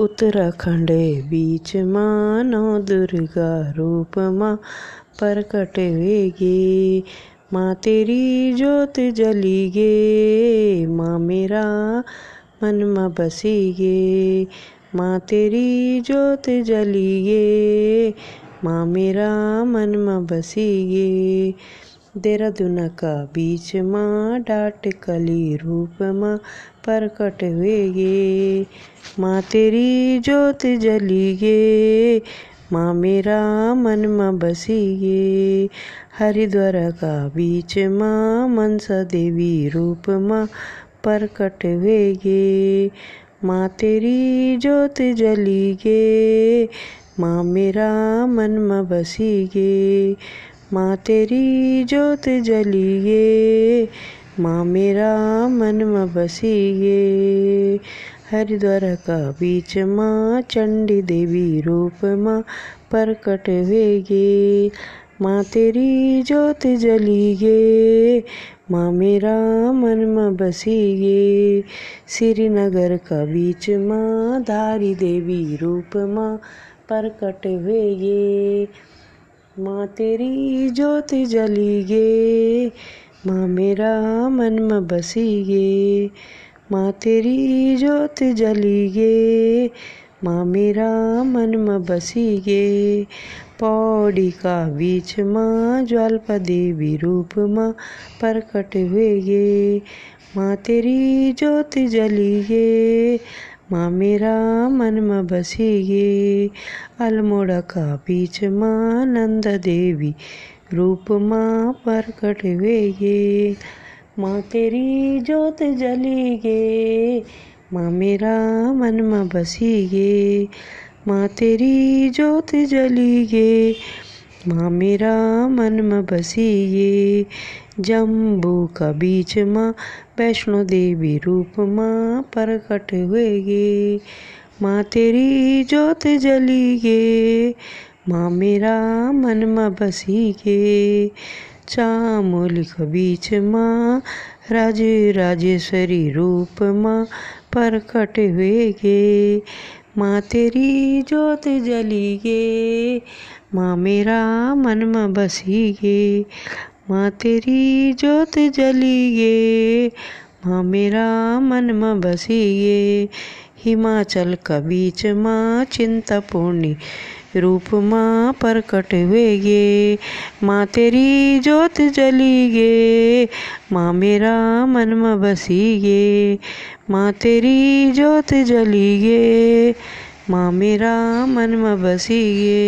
उत्तराखंड बीच माँ नौ दुर्गा रूप माँ प्रकट वेगे। माँ तेरी जोत जली गे माँ मेरा मन में बसी गे माँ तेरी जोत जली गे माँ मेरा मन में बसी गे देहरादून का बीच माँ डाट कली रूप माँ प्रकट हुए गे माँ तेरी जोत जली गे माँ मेरा मन में बसी गे हरिद्वार का बीच माँ मनसा देवी रूप माँ प्रकट हुए गे माँ तेरी जोत जली गे माँ मेरा मन में बसी गे माँ तेरी जोत जली गे माँ मेरा मन में बसी गे हरिद्वार का बीच माँ, चंडी देवी रूप माँ, प्रकट गे माँ तेरी जोत जली गे माँ मेरा मन में बसी गे श्रीनगर का बीच माँ, धारी देवी रूप माँ, प्रकट गे माँ तेरी ज्योति जली गे माँ मेरा मन में बसी गे माँ तेरी जोत जली गे माँ मेरा मन में बसी गे पौड़ी का बीच माँ ज्वालपा देवी रूप माँ प्रकट हुए गे माँ तेरी जोत जली गे माँ मेरा मन में बसी गे अल्मोड़ा का बीच माँ नंदा देवी रूप माँ प्रकट हुए गे माँ तेरी जोत जली गे माँ मेरा मन में बसी गे माँ तेरी जोत जली गे माँ मेरा मन में बसी गे जम्बू का बीच माँ, वैष्णो देवी रूप माँ प्रकट हुए गे माँ तेरी जोत जली गे माँ मेरा मन में बसी गे चामोली का बीच माँ, राजे राजेश्वरी रूप माँ प्रकट हुए गे माँ तेरी जोत जली गे माँ मेरा मन में बसी गे माँ तेरी जोत जली गे माँ मेरा मन में बसी गे हिमाचल का बीच माँ चिंतापूर्णी, रूप माँ प्रकट हुए गे माँ तेरी जोत जली गे माँ मेरा मन में बसी गे माँ तेरी जोत जली गे माँ मेरा मन में बसी गे